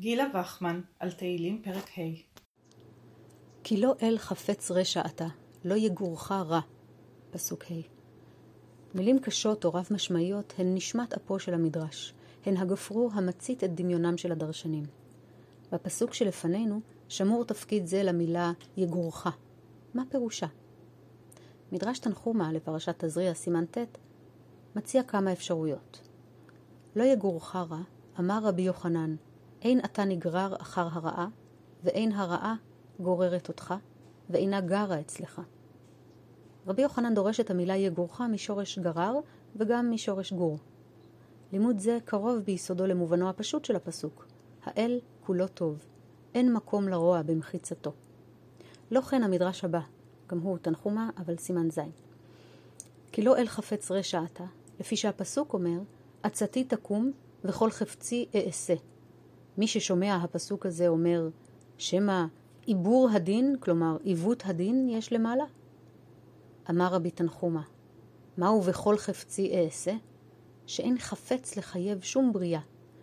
גילה וחמן, על תהילים פרק ה' כי לא אל חפץ רשע אתה, לא יגורך רע. פסוק ה'. מילים קשות או רב משמעיות הן נשמת אפו של המדרש, הן הגפרור המצית את דמיונם של הדרשנים. בפסוק שלפנינו שמור תפקיד זה למילה יגורך. מה פירושה? מדרש תנחומה לפרשת תזריע סימן ט' מציע כמה אפשרויות. לא יגורך רע, אמר רבי יוחנן, אין אתה נגרר אחר הרעה, ואין הרעה גוררת אותך, ואינה גרה אצלך. רבי יוחנן דורש את המילה יגורך משורש גרר וגם משורש גור. לימוד זה קרוב ביסודו למובנו הפשוט של הפסוק, האל כולו טוב, אין מקום לרוע במחיצתו. לא כן המדרש הבא, גם הוא תנחומה, אבל סימן ז'. כי לא אל חפץ רשע אתה, לפי שהפסוק אומר, עצתי תקום וכל חפצי אעשה. מי ששומע הפסוק הזה אומר, שמא עיבור הדין, כלומר עיוות הדין, יש למעלה? אמר רבי תנחומה, מהו בכל חפצי אעשה? שאין חפץ לחייב שום בריאה,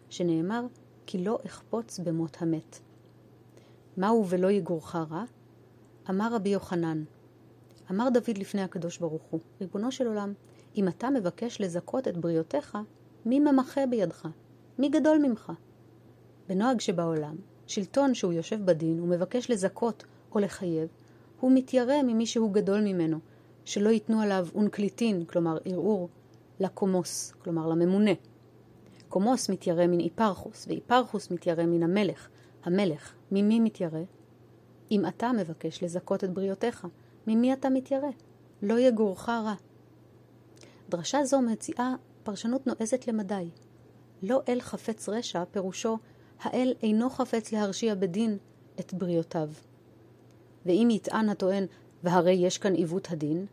שנאמר, כי לא אחפוץ במות המת. מהו ולא יגורך רע? אמר רבי יוחנן, אמר דוד לפני הקדוש ברוך הוא, ריבונו של עולם, אם אתה מבקש לזכות את בריותיך, מי ממחה בידך? מי גדול ממך? בנוהג שבעולם, שלטון שהוא יושב בדין ומבקש לזכות או לחייב, הוא מתיירא ממי שהוא גדול ממנו, שלא ייתנו עליו אונקליטין, כלומר ערעור, לקומוס, כלומר לממונה. קומוס מתיירא מן איפרחוס, ואיפרחוס מתיירא מן המלך. המלך, ממי מתיירא? אם אתה מבקש לזכות את בריותיך, ממי אתה מתיירא? לא יגורך רע. דרשה זו מציעה פרשנות נועזת למדי. לא אל חפץ רשע, פירושו האל אינו חפץ להרשיע בדין את בריותיו. ואם יטען הטוען, והרי יש כאן עיוות הדין,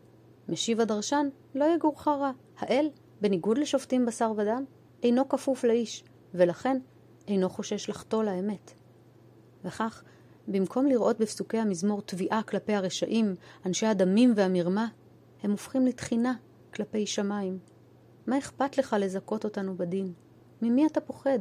משיב הדרשן, לא יגורך רע. האל, בניגוד לשופטים בשר ודם, אינו כפוף לאיש, ולכן אינו חושש לחטוא לאמת. וכך, במקום לראות בפסוקי המזמור תביעה כלפי הרשעים, אנשי הדמים והמרמה, הם הופכים לתחינה כלפי שמיים. מה אכפת לך לזכות אותנו בדין? ממי אתה פוחד?